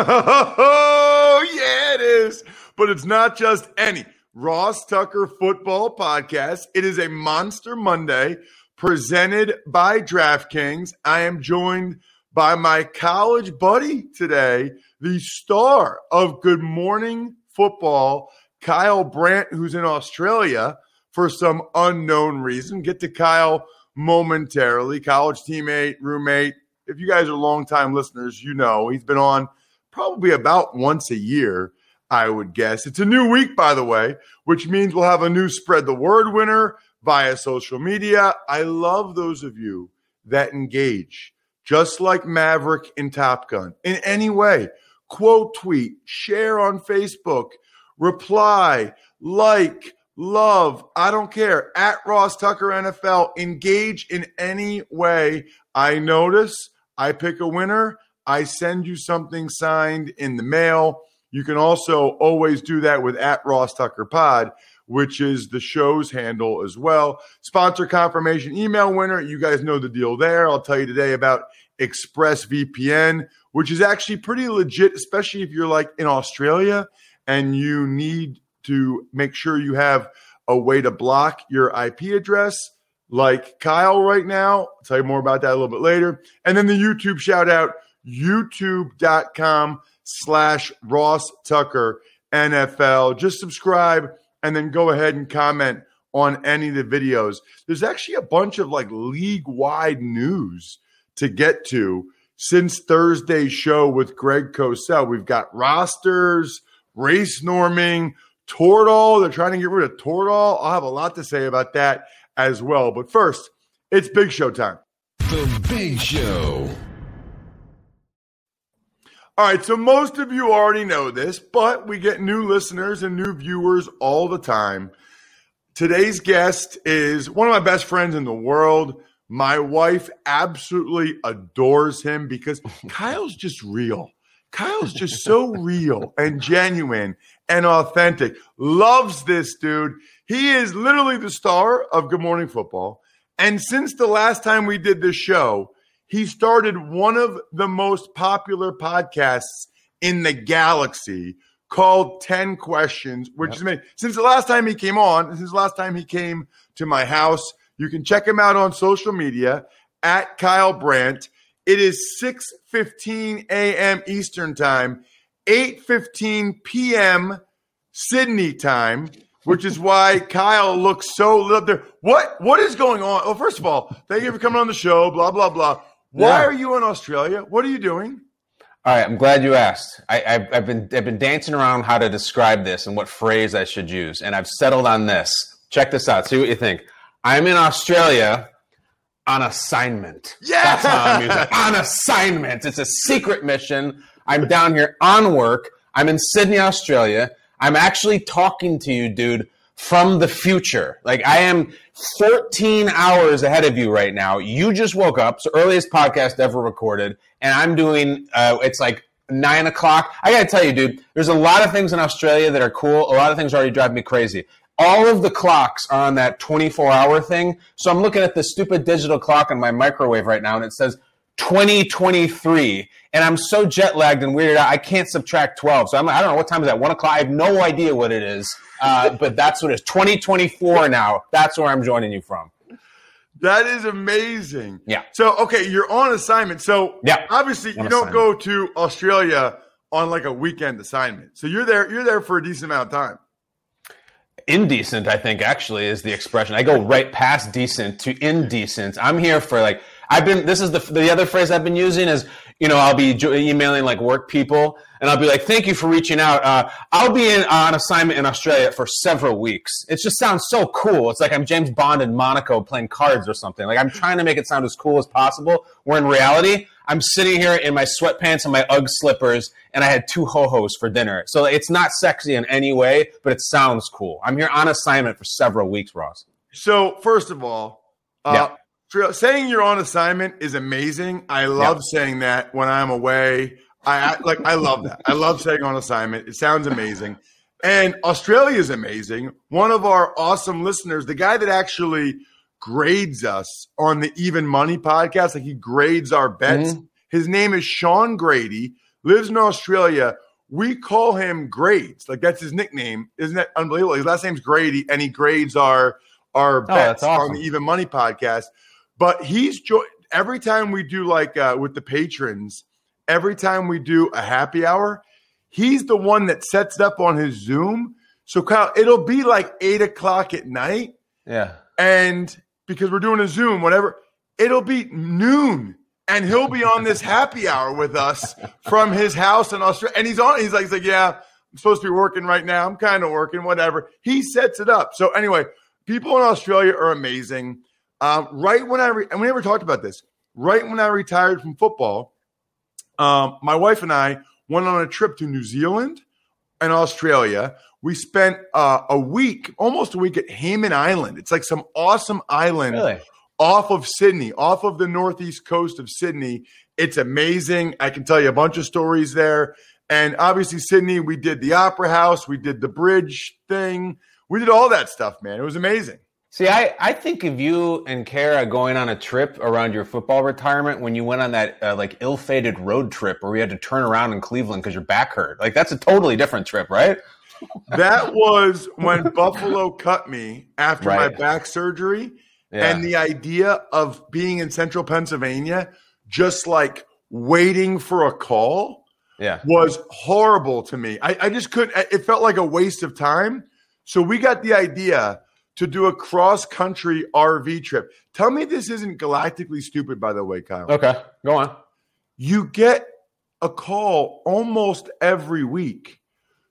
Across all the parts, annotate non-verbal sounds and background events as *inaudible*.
Oh, yeah, it is. But it's not just any Ross Tucker football podcast. It is a Monster Monday presented by DraftKings. I am joined by my college buddy today, the star of Good Morning Football, Kyle Brandt, who's in Australia for some unknown reason. Get to Kyle momentarily. College teammate, roommate. If you guys are longtime listeners, you know he's been on probably about once a year, I would guess. It's a new week, by the way, which means we'll have a new spread the word winner via social media. I love those of you that engage, just like Maverick in Top Gun, in any way. Quote tweet, share on Facebook, reply, like, love, I don't care. At Ross Tucker NFL, engage in any way. I notice, I pick a winner. I send you something signed in the mail. You can also always do that with at Ross Tucker Pod, which is the show's handle as well. Sponsor confirmation email winner. You guys know the deal there. I'll tell you today about ExpressVPN, which is actually pretty legit, especially if you're like in Australia and you need to make sure you have a way to block your IP address like Kyle right now. I'll tell you more about that a little bit later. And then the YouTube shout out youtube.com slash Ross Tucker NFL. Just subscribe and then go ahead and comment on any of the videos. There's actually a bunch of like league wide news to get to since Thursday's show with Greg Cosell. We've got rosters, race norming, Toradol. They're trying to get rid of Toradol. I'll have a lot to say about that as well. But first, it's Big Show time. The Big Show. All right, so most of you already know this, but we get new listeners and new viewers all the time. Today's guest is one of my best friends in the world. My wife absolutely adores him because *laughs* Kyle's just real. Kyle's just so real and genuine and authentic. Loves this dude. He is literally the star of Good Morning Football. And since the last time we did this show, he started one of the most popular podcasts in the galaxy called 10 Questions, which yep. is many. Since the last time he came on, since the last time he came to my house, you can check him out on social media at Kyle Brandt. It is 6:15 a.m. Eastern Time, 8:15 p.m. Sydney time, which is why *laughs* Kyle looks so lit up there. What what is going on? Well, first of all, thank you for coming on the show. Blah blah blah. Why yeah. are you in Australia? What are you doing? All right, I'm glad you asked. I, have I've been I've been dancing around how to describe this and what phrase I should use, and I've settled on this. Check this out. See what you think. I'm in Australia on assignment. Yeah, that's how I'm using *laughs* it. On assignment. It's a secret mission. I'm down here on work. I'm in Sydney, Australia. I'm actually talking to you, dude, from the future. Like I am 14 hours ahead of you right now. You just woke up. so earliest podcast ever recorded. And I'm doing, uh, it's like nine o'clock. I got to tell you, dude, there's a lot of things in Australia that are cool. A lot of things already drive me crazy. all of the clocks are on that 24 hour thing. So I'm looking at the stupid digital clock on my microwave right now, and it says 2023. And I'm so jet lagged and weirded out, I can't subtract 12. So I'm, I don't know what time is that. One o'clock. I have no idea what it is, uh, *laughs* but that's what it is. 2024 now. That's where I'm joining you from. That is amazing. Yeah. So okay, you're on assignment. So Yeah. obviously you don't go to Australia on like a weekend assignment. So you're there. You're there for a decent amount of time. indecent i think actually is the expression i go right past decent to indecent i'm here for like i've been this is the the other phrase i've been using is you know i'll be emailing like work people and i'll be like thank you for reaching out. Uh, i'll be in, on assignment in australia for several weeks. It just sounds so cool. It's like i'm james bond in monaco playing cards or something. Like i'm trying to make it sound as cool as possible where in reality i'm sitting here in my sweatpants and my ugg slippers and i had two ho-hos for dinner. So it's not sexy in any way but it sounds cool. I'm here on assignment for several weeks ross. So first of all, uh, Yeah. Saying you're on assignment is amazing. I love saying that when I'm away. I, I like. I love that. I love saying on assignment. It sounds amazing. And Australia is amazing. One of our awesome listeners, the guy that actually grades us on the Even Money podcast, like he grades our bets. Mm-hmm. His name is Sean Grady. Lives in Australia. We call him Grades. Like that's his nickname. Isn't that unbelievable? His last name's Grady, and he grades our our oh, bets that's awesome. on the Even Money podcast. But he's jo- every time we do like uh, with the patrons, every time we do a happy hour, he's the one that sets it up on his Zoom. So Kyle, it'll be like eight o'clock at night, yeah and because we're doing a Zoom, whatever, it'll be noon, and he'll be on this happy hour with us from his house in Australia. And he's on. He's like, he's like, yeah, I'm supposed to be working right now. I'm kind of working, whatever. He sets it up. So anyway, people in Australia are amazing. Um, right when I re- and we never talked about this. Right when I retired from football, um, my wife and I went on a trip to New Zealand and Australia. We spent uh, a week, almost a week at Hayman Island. It's like some awesome island really off of Sydney, off of the northeast coast of Sydney. It's amazing. I can tell you a bunch of stories there. And obviously, Sydney, we did the Opera House, we did the bridge thing, we did all that stuff, man. It was amazing. See, I, I think of you and Kara going on a trip around your football retirement when you went on that uh, like ill-fated road trip where we had to turn around in Cleveland because your back hurt. Like that's a totally different trip, right? That was when *laughs* Buffalo cut me after my back surgery. Yeah. And the idea of being in central Pennsylvania, just like waiting for a call, yeah. was horrible to me. I, I just couldn't, it felt like a waste of time. So we got the idea to do a cross country RV trip. Tell me this isn't galactically stupid, by the way, Kyle. Okay, go on. You get a call almost every week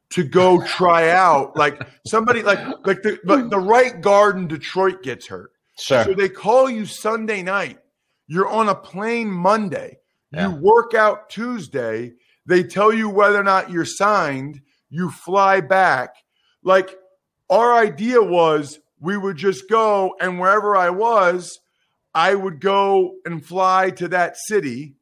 to go try out. Like somebody, like like the like the right guard in Detroit gets hurt. Sure. So they call you Sunday night. You're on a plane Monday. Yeah. You work out Tuesday. They tell you whether or not you're signed. You fly back. Like our idea was we would just go and wherever I was, I would go and fly to that city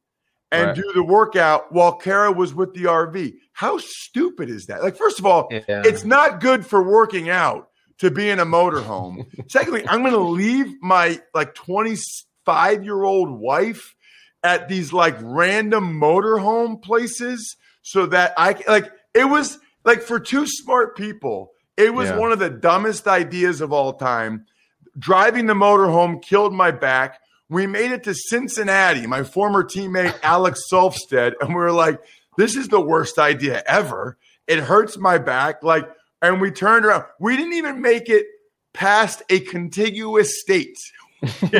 and Right. do the workout while Kara was with the RV. How stupid is that? Like, first of all, Yeah. it's not good for working out to be in a motorhome. *laughs* Secondly, I'm going to leave my like 25 year old wife at these like random motorhome places so that I like it was like for two smart people, it was Yeah. one of the dumbest ideas of all time. Driving the motorhome killed my back. We made it to Cincinnati, my former teammate Alex Solfstead, and we were like, this is the worst idea ever. It hurts my back. Like, and we turned around. We didn't even make it past a contiguous state. *laughs* *laughs*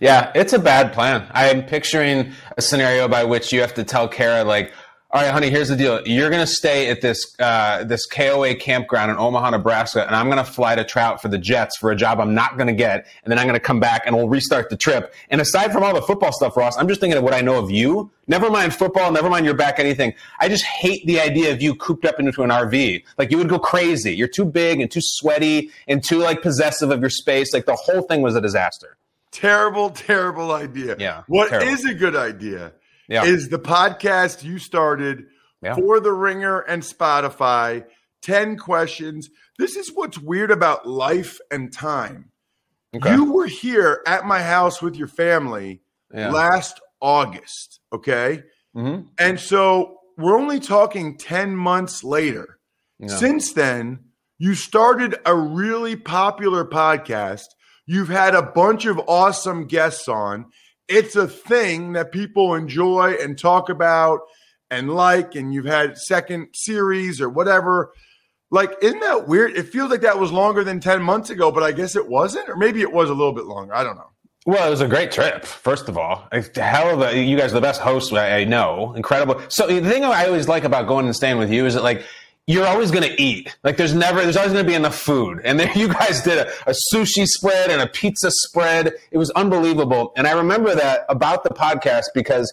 yeah, it's a bad plan. I'm picturing a scenario by which you have to tell Kara, like, all right, honey, here's the deal. You're going to stay at this uh, this KOA campground in Omaha, Nebraska, and I'm going to fly to Trout for the Jets for a job I'm not going to get, and then I'm going to come back and we'll restart the trip. And aside from all the football stuff, Ross, I'm just thinking of what I know of you. Never mind football, never mind your back, anything. I just hate the idea of you cooped up into an RV. Like you would go crazy. You're too big and too sweaty and too like possessive of your space. Like the whole thing was a disaster. terrible, terrible idea. Yeah, What is terrible. a good idea Yeah. is the podcast you started Yeah. for the Ringer and Spotify 10 questions. This is what's weird about life and time. Okay. You were here at my house with your family Yeah. last August, okay? Mhm. And so we're only talking 10 months later. Since then, you started a really popular podcast. You've had a bunch of awesome guests on. It's a thing that people enjoy and talk about and like, and you've had second series or whatever. Like, isn't that weird? It feels like that was longer than 10 months ago, but I guess it wasn't, or maybe it was a little bit longer. I don't know. Well, it was a great trip. First of all, hell of a, you guys are the best hosts I I know. Incredible. So the thing I always like about going and staying with you is that like you're always going to eat. Like there's never, there's always going to be enough food. And then *laughs* you guys did a, a sushi spread and a pizza spread. It was unbelievable. And I remember that about the podcast because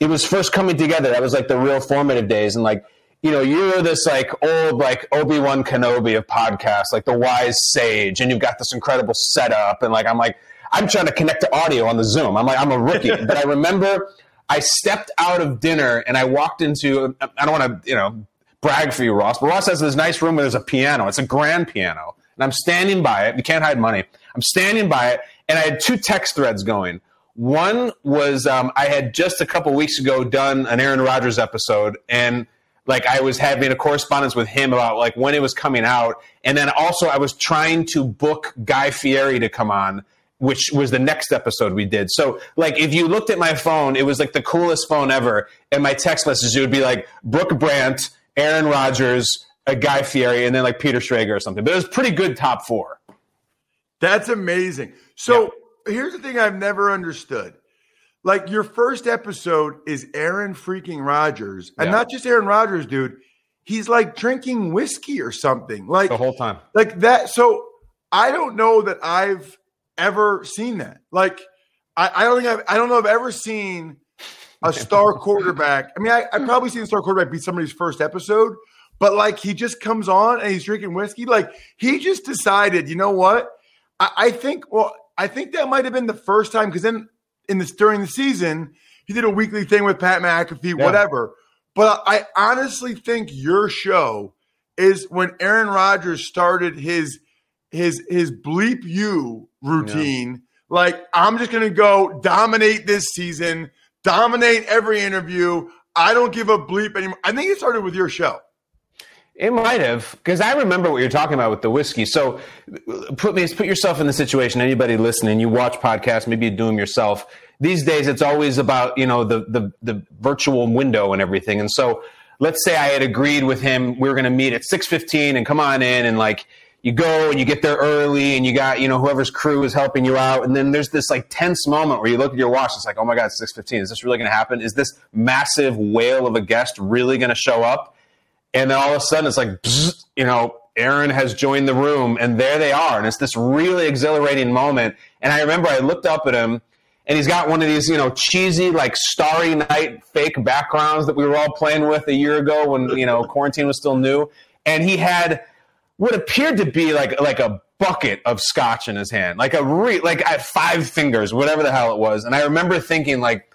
it was first coming together. That was like the real formative days. And like, you know, you're this like old, like Obi Wan Kenobi of podcasts, like the wise sage, and you've got this incredible setup. And like, I'm like, I'm trying to connect to audio on the Zoom. I'm like, I'm a rookie. *laughs* but I remember I stepped out of dinner and I walked into, I don't want to, you know, brag for you, Ross, but Ross has this nice room where there's a piano. It's a grand piano. And I'm standing by it. You can't hide money. I'm standing by it, and I had two text threads going. One was um, I had just a couple weeks ago done an Aaron Rodgers episode, and like I was having a correspondence with him about like when it was coming out, and then also I was trying to book Guy Fieri to come on, which was the next episode we did. So like if you looked at my phone, it was like the coolest phone ever, and my text messages it would be like Brooke Brandt, Aaron Rodgers, a Guy Fieri, and then like Peter Schrager or something. But it was pretty good top four. That's amazing. So here's the thing I've never understood. Like your first episode is Aaron freaking Rodgers, and Yeah. not just Aaron Rodgers, dude. He's like drinking whiskey or something. Like The whole time. like that. So I don't know that I've ever seen that. Like I, I don't think I've, I don't know I've ever seen a star quarterback. I mean, I, I've probably seen a star quarterback be somebody's first episode, but like he just comes on and he's drinking whiskey. Like he just decided, you know what? I, I think. Well, I think that might have been the first time because then in this during the season he did a weekly thing with Pat McAfee, Yeah. whatever. But I honestly think your show is when Aaron Rodgers started his his his bleep you routine. Like I'm just gonna go dominate this season, dominate every interview. I don't give a bleep anymore. I think it started with your show. It might have, because I remember what you're talking about with the whiskey. So, put me, put yourself in the situation. Anybody listening, you watch podcasts, maybe you do them yourself. These days, it's always about you know the the the virtual window and everything. And so, let's say I had agreed with him, we were going to meet at six fifteen and come on in, and like you go and you get there early, and you got you know whoever's crew is helping you out, and then there's this like tense moment where you look at your watch, it's like, oh my god, six fifteen. Is this really going to happen? Is this massive whale of a guest really going to show up? And then all of a sudden, it's like, you know, Aaron has joined the room, and there they are. And it's this really exhilarating moment. And I remember I looked up at him, and he's got one of these, you know, cheesy, like Starry Night fake backgrounds that we were all playing with a year ago when, you know, quarantine was still new. And he had what appeared to be like like a bucket of scotch in his hand, like a re- like five fingers, whatever the hell it was. And I remember thinking, like,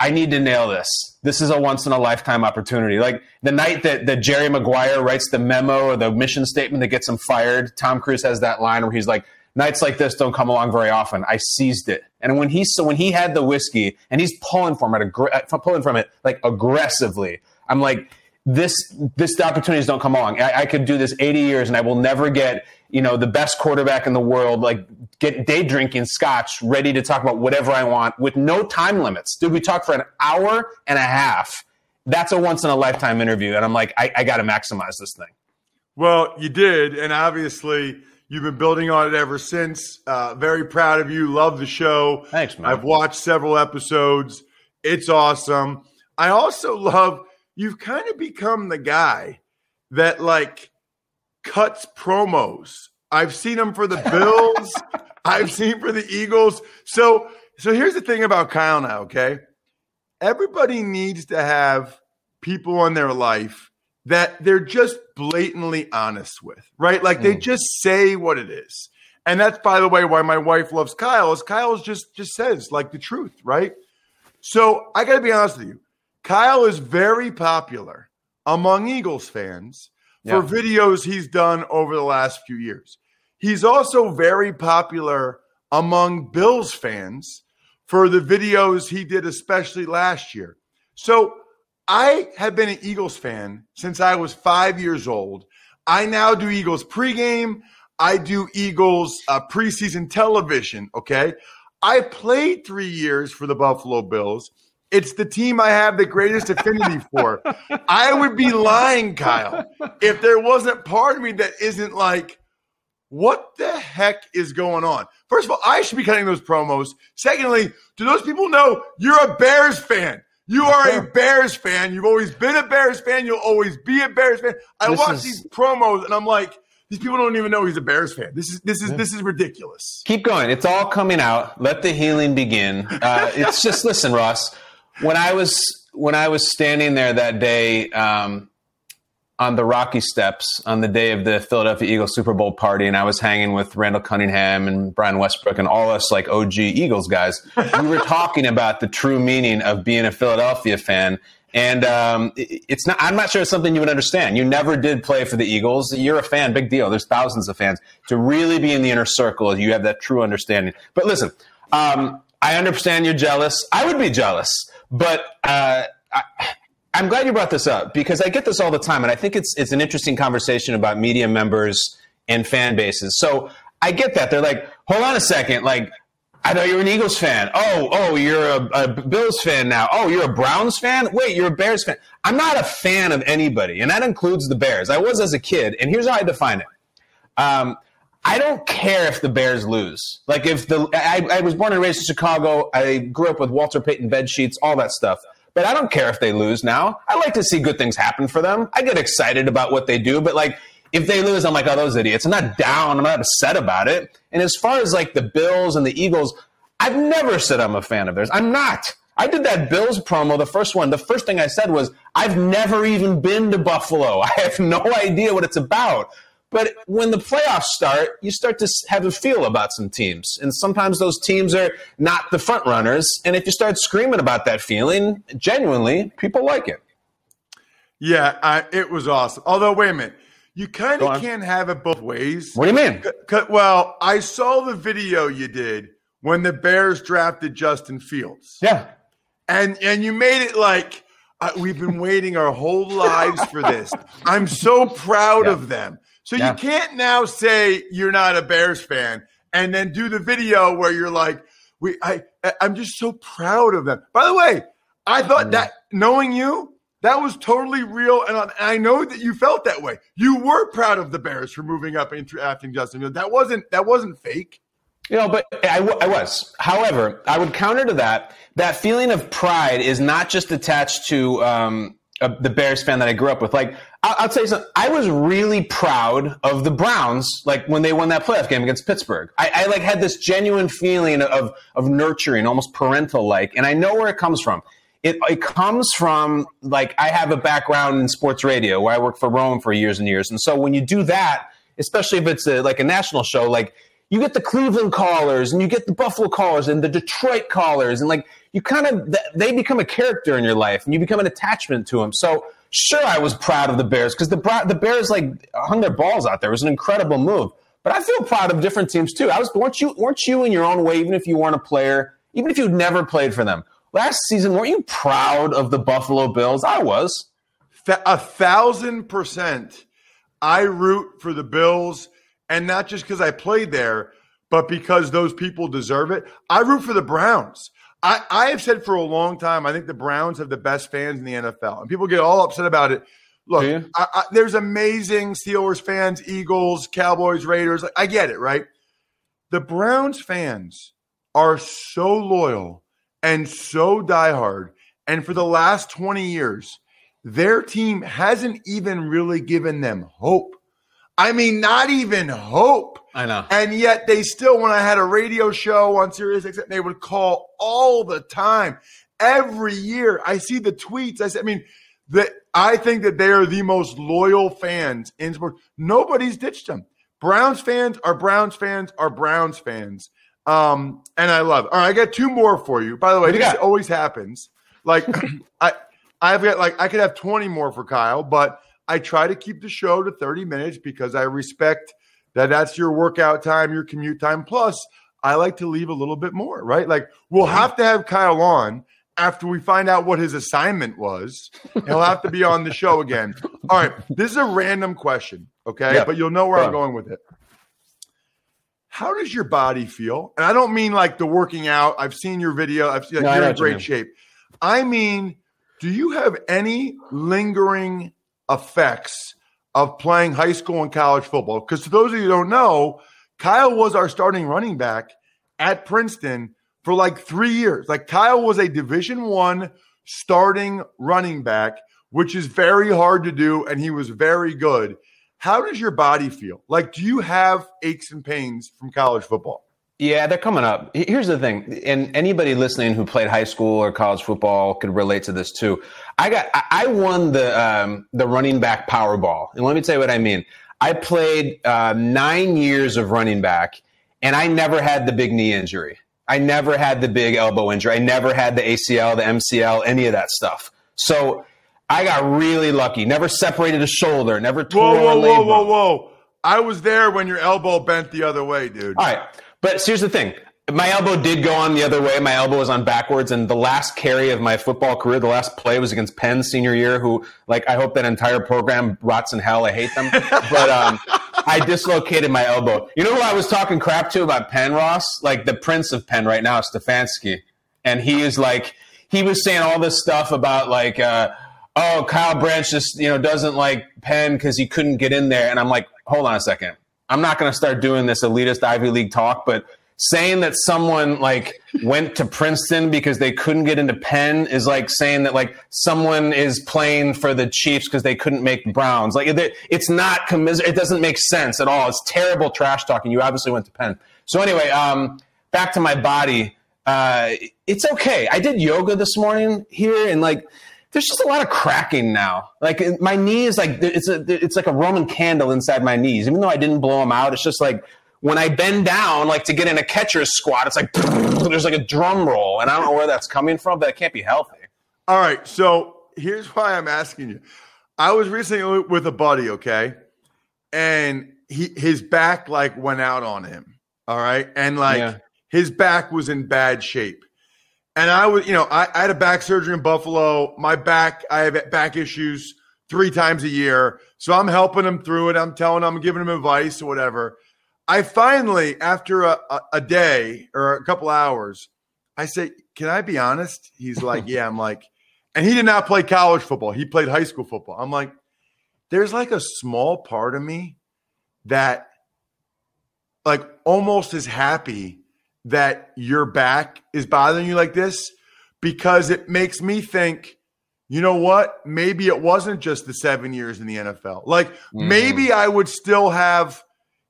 I need to nail this. This is a once in a lifetime opportunity. Like the night that, that Jerry Maguire writes the memo or the mission statement that gets him fired, Tom Cruise has that line where he's like, "Nights like this don't come along very often." I seized it, and when he so when he had the whiskey and he's pulling from it, aggr- uh, pulling from it like aggressively, I'm like, this this the opportunities don't come along. I, I could do this 80 years and I will never get you know the best quarterback in the world like get day drinking scotch ready to talk about whatever I want with no time limits. Dude, we talked for an hour and a half. That's a once in a lifetime interview, and I'm like, I, I got to maximize this thing. Well, you did, and obviously you've been building on it ever since. Uh, very proud of you. Love the show. Thanks, man. I've watched several episodes. It's awesome. I also love you've kind of become the guy that like cuts promos. I've seen them for the *laughs* Bills. I've seen for the Eagles. So, so here's the thing about Kyle now. Okay, everybody needs to have people in their life that they're just blatantly honest with, right? Like they mm. just say what it is. And that's by the way why my wife loves Kyle is Kyle just just says like the truth, right? So I got to be honest with you. Kyle is very popular among Eagles fans, for Yeah. videos he's done over the last few years. He's also very popular among Bills fans for the videos he did, especially last year. So I have been an Eagles fan since I was five years old. I now do Eagles pregame. I do Eagles uh, preseason television. Okay. I played three years for the Buffalo Bills. It's the team I have the greatest affinity for. I would be lying, Kyle, if there wasn't part of me that isn't like, what the heck is going on? First of all, I should be cutting those promos. Secondly, do those people know you're a Bears fan? You are a Bears fan. You've always been a Bears fan. You'll always be a Bears fan. I This watch is- these promos and I'm like, these people don't even know he's a Bears fan. This is this is this is ridiculous. Keep going. It's all coming out. Let the healing begin. Uh, it's just listen, Ross. When I was when I was standing there that day um, on the Rocky Steps on the day of the Philadelphia Eagles Super Bowl party, and I was hanging with Randall Cunningham and Brian Westbrook and all us like OG Eagles guys, we were talking about the true meaning of being a Philadelphia fan. And um, it's not. I'm not sure it's something you would understand. You never did play for the Eagles. You're a fan. Big deal. There's thousands of fans. To really be in the inner circle, you have that true understanding. But listen, um, I understand you're jealous. I would be jealous, but uh, I, I'm glad you brought this up because I get this all the time, and I think it's it's an interesting conversation about media members and fan bases. So I get that they're like, hold on a second, like. I thought you were an Eagles fan. Oh, oh, you're a, a Bills fan now. Oh, you're a Browns fan. Wait, you're a Bears fan. I'm not a fan of anybody, and that includes the Bears. I was as a kid, and here's how I define it. Um, I don't care if the Bears lose. Like if the I, I was born and raised in Chicago. I grew up with Walter Payton bed sheets, all that stuff. But I don't care if they lose now. I like to see good things happen for them. I get excited about what they do, but like if they lose, I'm like, oh, those idiots. I'm not down. I'm not upset about it. And as far as like the Bills and the Eagles, I've never said I'm a fan of theirs. I'm not. I did that Bills promo, the first one. The first thing I said was, I've never even been to Buffalo. *laughs* I have no idea what it's about. But when the playoffs start, you start to have a feel about some teams. And sometimes those teams are not the front runners. And if you start screaming about that feeling, genuinely, people like it. Yeah, I, it was awesome. Although, wait a minute, you kind of can't have it both ways. What do you mean? Well, I saw the video you did when the Bears drafted Justin Fields, Yeah. and and you made it like uh, we've been waiting our whole lives for this. *laughs* I'm so proud Yeah. of them. So Yeah. you can't now say you're not a Bears fan and then do the video where you're like, we I I'm just so proud of them. By the way, I Mm. thought that knowing you. That was totally real, and I- I know that you felt that way. You were proud of the Bears for moving up and drafting Justin Fields. That wasn't that wasn't fake. You know, but I, w- I was. However, I would counter to that. That feeling of pride is not just attached to um, uh, the Bears fan that I grew up with. Like, I'll, tell you something. I was really proud of the Browns, like when they won that playoff game against Pittsburgh. I, I like had this genuine feeling of of nurturing, almost parental like, and I know where it comes from. It, it comes from like I have a background in sports radio where I worked for Rome for years and years, and so when you do that, especially if it's a, like a national show, like you get the Cleveland callers and you get the Buffalo callers and the Detroit callers, and like you kind of they become a character in your life, and you become an attachment to them. So sure, I was proud of the Bears because the the Bears like hung their balls out there. It was an incredible move. But I feel proud of different teams too. I was weren't you weren't you in your own way, even if you weren't a player, even if you'd never played for them. Last season, weren't you proud of the Buffalo Bills? I was. A thousand percent. I root for the Bills, and not just because I played there, but because those people deserve it. I root for the Browns. I, I have said for a long time, I think the Browns have the best fans in the NFL, and people get all upset about it. Look, you? I, I, there's amazing Steelers fans, Eagles, Cowboys, Raiders. I get it, right? The Browns fans are so loyal and so diehard. And for the last 20 years, their team hasn't even really given them hope. I mean, not even hope. I know. And yet they still, when I had a radio show on Sirius XM, they would call all the time, every year. I see the tweets. I said, I mean, that I think that they are the most loyal fans in sports. Nobody's ditched them. Browns fans are Browns fans are Browns fans. Um, and I love it. All right, I got two more for you. By the way, What do you this got? always happens. Like *laughs* I I've got like I could have 20 more for Kyle, but I try to keep the show to 30 minutes because I respect that that's your workout time, your commute time. Plus, I like to leave a little bit more, right? Like we'll have to have Kyle on after we find out what his assignment was. He'll have to be on the show again. All right, this is a random question, okay? Yeah. But you'll know where Go I'm going with it. How does your body feel? And I don't mean like the working out. I've seen your video. I've seen like, No, you're in what you great shape. I mean, do you have any lingering effects of playing high school and college football? Because to those of you who don't know, Kyle was our starting running back at Princeton for like three years. Like Kyle was a Division One starting running back, which is very hard to do, and he was very good. How does your body feel? Like, do you have aches and pains from college football? Yeah, they're coming up. Here's the thing, and anybody listening who played high school or college football could relate to this too. I got, I won the um, the running back Powerball, and let me tell you what I mean. I played uh, nine years of running back, and I never had the big knee injury. I never had the big elbow injury. I never had the ACL, the MCL, any of that stuff. So I got really lucky. Never separated a shoulder. Never tore Whoa, a whoa, whoa, whoa, whoa! I was there when your elbow bent the other way, dude. All right. But here's the thing. My elbow did go on the other way. My elbow was on backwards. And the last carry of my football career, the last play was against Penn senior year, who, like, I hope that entire program rots in hell. I hate them. but um, I dislocated my elbow. You know who I was talking crap to about Penn, Ross? Like, the prince of Penn right now, Stefanski. And he is like, he was saying all this stuff about, like, uh, oh, Kyle Brandt just, you know, doesn't like Penn because he couldn't get in there. And I'm like, hold on a second. I'm not going to start doing this elitist Ivy League talk, but saying that someone like went to Princeton because they couldn't get into Penn is like saying that like someone is playing for the Chiefs because they couldn't make the Browns. Like it- it's not commis- It doesn't make sense at all. It's terrible trash talking. You obviously went to Penn. So anyway, um, back to my body. Uh, it's okay. I did yoga this morning here, and like there's just a lot of cracking now. Like my knee is like it's a it's like a Roman candle inside my knees. Even though I didn't blow them out, it's just like when I bend down, like to get in a catcher's squat, it's like *laughs* there's like a drum roll, and I don't know where that's coming from, but it can't be healthy. All right, so here's why I'm asking you. I was recently with a buddy, okay, and he his back like went out on him. All right, and like Yeah. his back was in bad shape. And I was, you know, I, I had a back surgery in Buffalo. My back, I have back issues three times a year. So I'm helping him through it. I'm telling him, I'm giving him advice or whatever. I finally, after a, a, a day or a couple hours, I say, Can I be honest? He's like, *laughs* Yeah. I'm like, and he did not play college football. He played high school football. I'm like, there's like a small part of me that like almost is happy that your back is bothering you like this because it makes me think, you know what? Maybe it wasn't just the seven years in the NFL. Like mm-hmm. maybe I would still have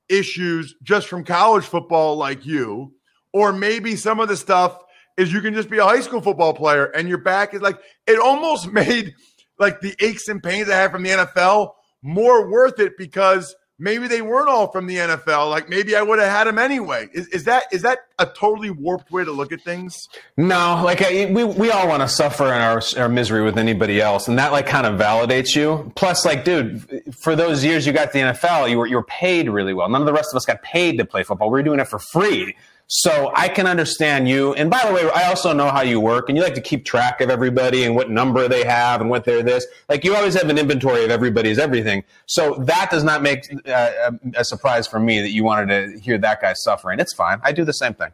issues just from college football like you, or maybe some of the stuff is you can just be a high school football player and your back is like it almost *laughs* made like the aches and pains I had from the NFL more worth it because maybe they weren't all from the NFL. Like maybe I would have had them anyway. Is, is that is that a totally warped way to look at things? No, like I, we we all want to suffer in our our misery with anybody else, and that like kind of validates you. Plus, like, dude, for those years you got the NFL, you were you were paid really well. None of the rest of us got paid to play football. We were doing it for free. So I can understand you. And by the way, I also know how you work, and you like to keep track of everybody and what number they have and what they're this. Like you always have an inventory of everybody's everything. So that does not make uh, a, surprise for me that you wanted to hear that guy suffering. It's fine. I do the same thing.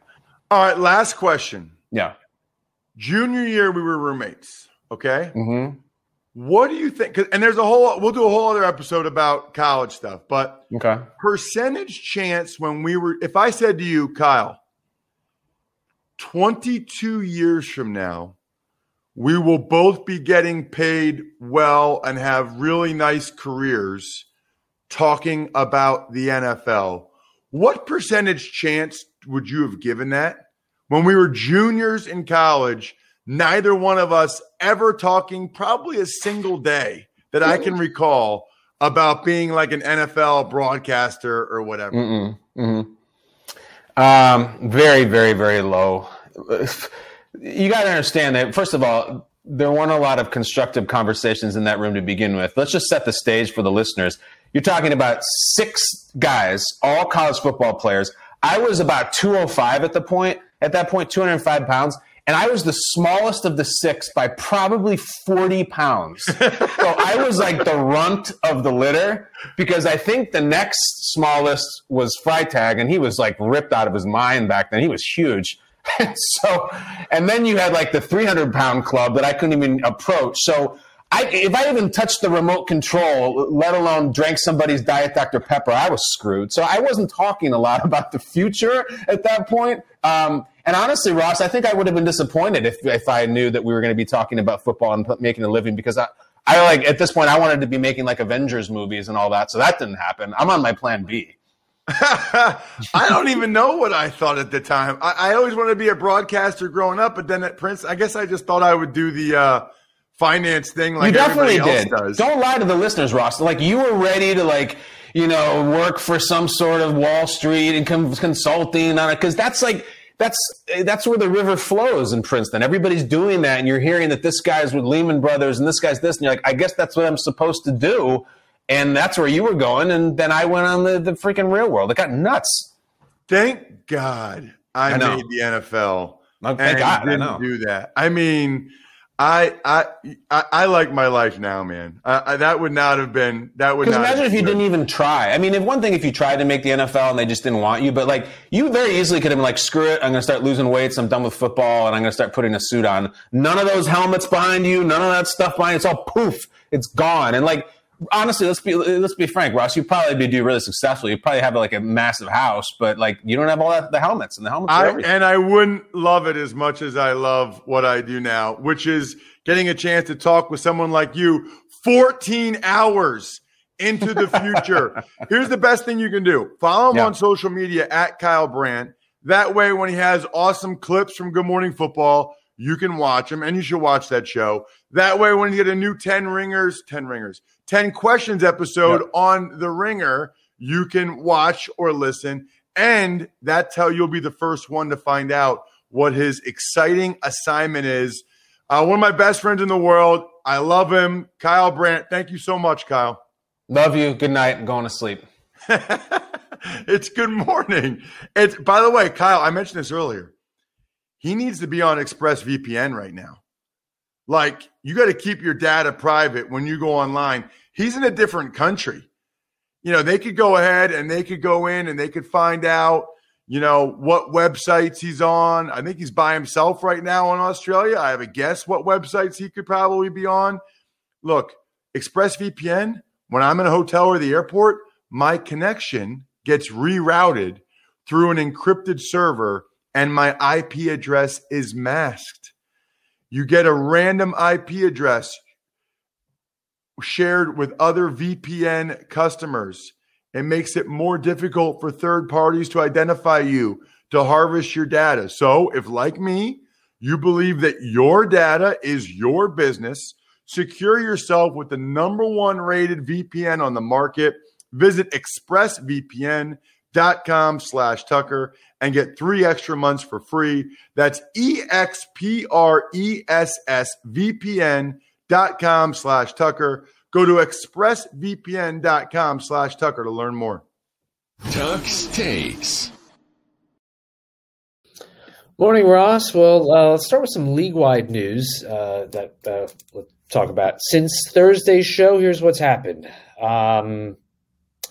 All right, last question. Yeah. Junior year, we were roommates. Okay. Mm-hmm. What do you think? And there's a whole, we'll do a whole other episode about college stuff, but Okay. percentage chance when we were, if I said to you, Kyle, 22 years from now, we will both be getting paid well and have really nice careers talking about the NFL. What percentage chance would you have given that? When we were juniors in college, neither one of us ever talking probably a single day that I can recall about being like an NFL broadcaster or whatever. Mm-mm. Mm-hmm. Um, very, very, very low. You got to understand that. First of all, there weren't a lot of constructive conversations in that room to begin with. Let's just set the stage for the listeners. You're talking about six guys, all college football players. I was about 205 at the point, at that point, 205 pounds. And I was the smallest of the six by probably 40 pounds. so I was like the runt of the litter because I think the next smallest was Freitag, and he was like ripped out of his mind back then. He was huge. *laughs* so, and then you had like the 300 pound club that I couldn't even approach. So, I, if I even touched the remote control, let alone drank somebody's Diet Dr. Pepper, I was screwed. So I wasn't talking a lot *laughs* about the future at that point. Um, and honestly, Ross, I think I would have been disappointed if, if I knew that we were going to be talking about football and making a living because I, I like at this point I wanted to be making like Avengers movies and all that. So that didn't happen. I'm on my plan B. *laughs* I don't even know what I thought at the time. I, I, always wanted to be a broadcaster growing up, but then at Prince, I guess I just thought I would do the uh, finance thing like you definitely did. Does. Don't lie to the listeners, Ross. Like you were ready to like you know work for some sort of Wall Street and com- consulting on it because that's like that's that's where the river flows in Princeton. Everybody's doing that, and you're hearing that this guy's with Lehman Brothers and this guy's this, and you're like, I guess that's what I'm supposed to do and that's where you were going. And then I went on the, the freaking real world. It got nuts. Thank God I, I made the NFL. Oh, thank God, I didn't do that. I mean, I, I I I like my life now, man. I, I, that would not have been that would. Because imagine if you didn't even try. I mean, if one thing if you tried to make the NFL and they just didn't want you, but like you very easily could have been like, screw it, I'm going to start losing weights. I'm done with football, and I'm going to start putting a suit on. None of those helmets behind you, none of that stuff behind. You. It's all poof. It's gone, and like honestly, let's be let's be frank, Ross. You probably be do really successful. You probably have like a massive house, but like you don't have all that the helmets and the helmets. I, and I wouldn't love it as much as I love what I do now, which is getting a chance to talk with someone like you 14 hours into the future. *laughs* Here's the best thing you can do: follow him yeah. on social media at Kyle Brandt. That way, when he has awesome clips from Good Morning Football, you can watch them and you should watch that show. That way, when you get a new 10 ringers, 10 ringers, 10 questions episode yep. on The Ringer, you can watch or listen. And that's how you'll be the first one to find out what his exciting assignment is. Uh, one of my best friends in the world. I love him. Kyle Brandt. Thank you so much, Kyle. Love you. Good night. I'm going to sleep. *laughs* it's good morning. It's by the way, Kyle, I mentioned this earlier. He needs to be on ExpressVPN right now. Like, you got to keep your data private when you go online he's in a different country. You know, they could go ahead and they could go in and they could find out, you know, what websites he's on. I think he's by himself right now in Australia. I have a guess what websites he could probably be on. Look, ExpressVPN, when I'm in a hotel or the airport, my connection gets rerouted through an encrypted server and my IP address is masked. You get a random IP address shared with other VPN customers. It makes it more difficult for third parties to identify you, to harvest your data. So, if like me, you believe that your data is your business, secure yourself with the number one rated VPN on the market. Visit expressvpn.com slash Tucker and get three extra months for free. That's E X P R E S S VPN dot com slash Tucker. Go to expressvpn dot com slash Tucker to learn more. Tuck's Takes. Morning, Ross. Well, uh, let's start with some league-wide news uh, that uh, we'll talk about. Since Thursday's show, here's what's happened. Um,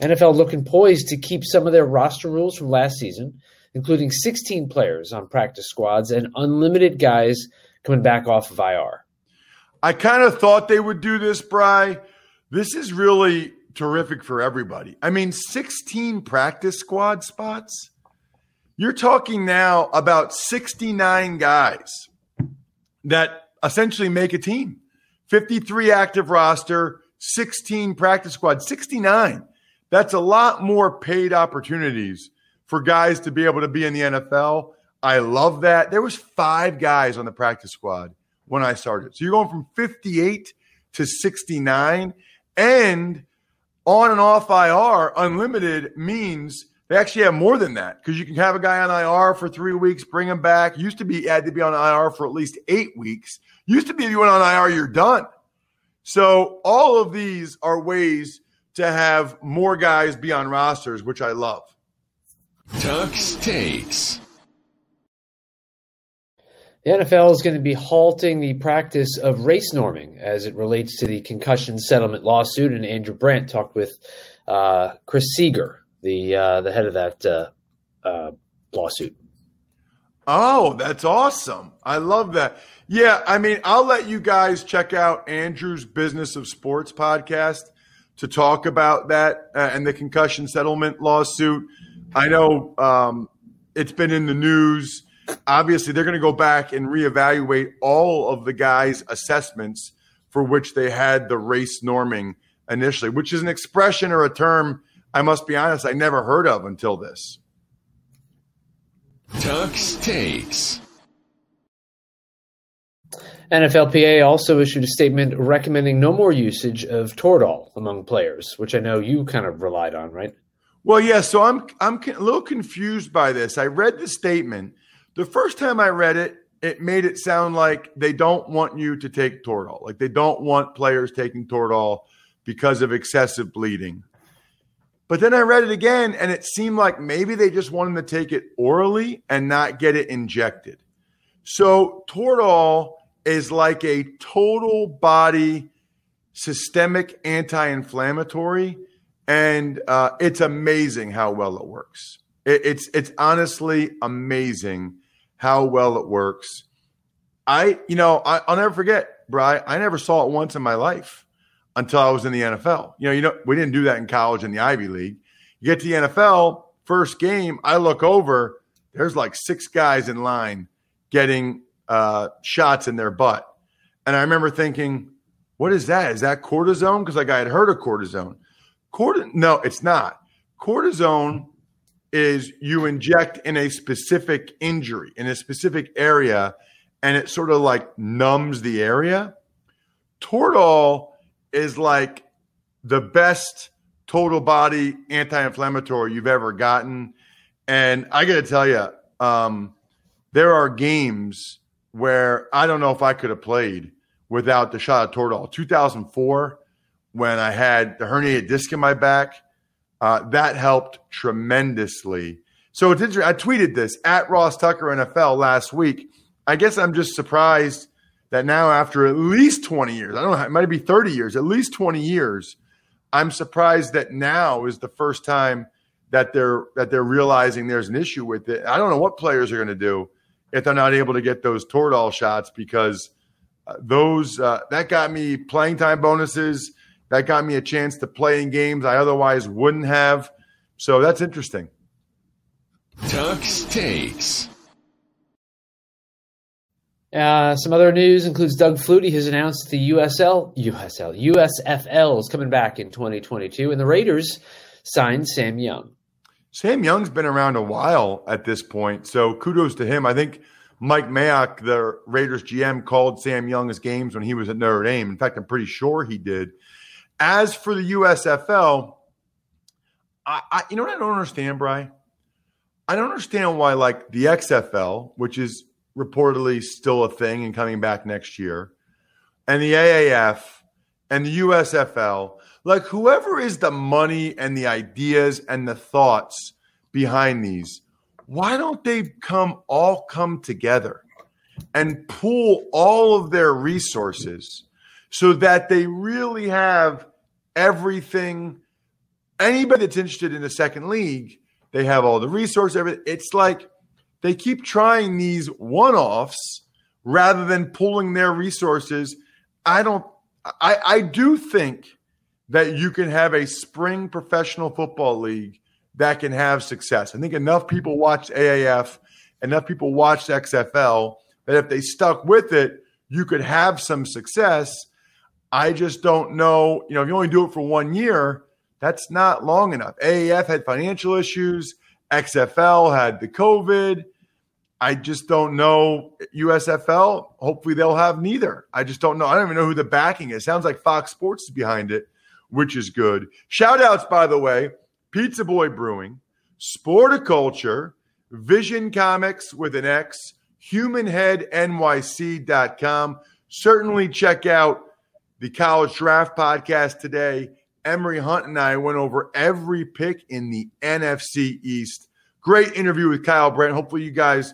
NFL looking poised to keep some of their roster rules from last season, including 16 players on practice squads and unlimited guys coming back off of IR. I kind of thought they would do this, Bry. This is really terrific for everybody. I mean, 16 practice squad spots. You're talking now about 69 guys that essentially make a team. 53 active roster, 16 practice squad, 69. That's a lot more paid opportunities for guys to be able to be in the NFL. I love that. There was five guys on the practice squad when I started. So you're going from 58 to 69 and on and off IR unlimited means They actually have more than that because you can have a guy on IR for three weeks, bring him back. Used to be had to be on IR for at least eight weeks. Used to be if you went on IR, you're done. So all of these are ways to have more guys be on rosters, which I love. Tuck's takes. The NFL is going to be halting the practice of race norming as it relates to the concussion settlement lawsuit. And Andrew Brandt talked with uh, Chris Seeger, the uh, the head of that uh, uh lawsuit. Oh, that's awesome! I love that. Yeah, I mean, I'll let you guys check out Andrew's Business of Sports podcast to talk about that uh, and the concussion settlement lawsuit. I know um, it's been in the news obviously they're going to go back and reevaluate all of the guys' assessments for which they had the race norming initially, which is an expression or a term I must be honest, I never heard of until this. Tuck's takes. NFLPA also issued a statement recommending no more usage of Toradol among players, which I know you kind of relied on, right? Well, yeah. So I'm I'm a little confused by this. I read the statement, the first time I read it, it made it sound like they don't want you to take Toradol. Like they don't want players taking Toradol because of excessive bleeding. But then I read it again and it seemed like maybe they just wanted to take it orally and not get it injected. So Toradol is like a total body systemic anti-inflammatory and uh, it's amazing how well it works. It, it's it's honestly amazing how well it works. I, you know, I, will never forget, Bry. I never saw it once in my life until I was in the NFL. You know, you know, we didn't do that in college in the Ivy League. You get to the NFL, first game, I look over, there's like six guys in line getting uh, shots in their butt. And I remember thinking, what is that? Is that cortisone? Because like I had heard of cortisone. Cortisone, no, it's not. Cortisone is you inject in a specific injury in a specific area and it sort of like numbs the area. Toradol is like the best total body anti-inflammatory you've ever gotten. And I got to tell you, um, there are games where I don't know if I could have played without the shot of Toradol. 2004, when I had the herniated disc in my back, uh, that helped tremendously. So it's interesting. I tweeted this at Ross Tucker NFL last week. I guess I'm just surprised that now, after at least 20 years, I don't know, it might be 30 years, at least 20 years, I'm surprised that now is the first time that they're that they're realizing there's an issue with it. I don't know what players are going to do if they're not able to get those Toradol shots because uh, those uh, that got me playing time bonuses that got me a chance to play in games I otherwise wouldn't have. So that's interesting. Tuck's takes. Uh, some other news includes Doug Flutie has announced the USL, USL, USFL is coming back in 2022, and the Raiders signed Sam Young. Sam Young's been around a while at this point, so kudos to him. I think Mike Mayock, the Raiders GM, called Sam Young's games when he was at Notre Dame. In fact, I'm pretty sure he did. As for the USFL, I, I you know what I don't understand, Bry? I don't understand why like the XFL, which is reportedly still a thing and coming back next year, and the AAF and the USFL, like whoever is the money and the ideas and the thoughts behind these, why don't they come all come together and pool all of their resources so that they really have everything. Anybody that's interested in the second league, they have all the resources. Everything. It's like they keep trying these one-offs rather than pulling their resources. I don't. I, I do think that you can have a spring professional football league that can have success. I think enough people watch AAF, enough people watch XFL that if they stuck with it, you could have some success. I just don't know. You know, if you only do it for one year, that's not long enough. AAF had financial issues. XFL had the COVID. I just don't know. USFL, hopefully they'll have neither. I just don't know. I don't even know who the backing is. Sounds like Fox Sports is behind it, which is good. Shout outs, by the way, Pizza Boy Brewing, Sporticulture, Vision Comics with an X, HumanHeadNYC.com. Certainly check out the College Draft Podcast today. Emory Hunt and I went over every pick in the NFC East. Great interview with Kyle Brandt. Hopefully, you guys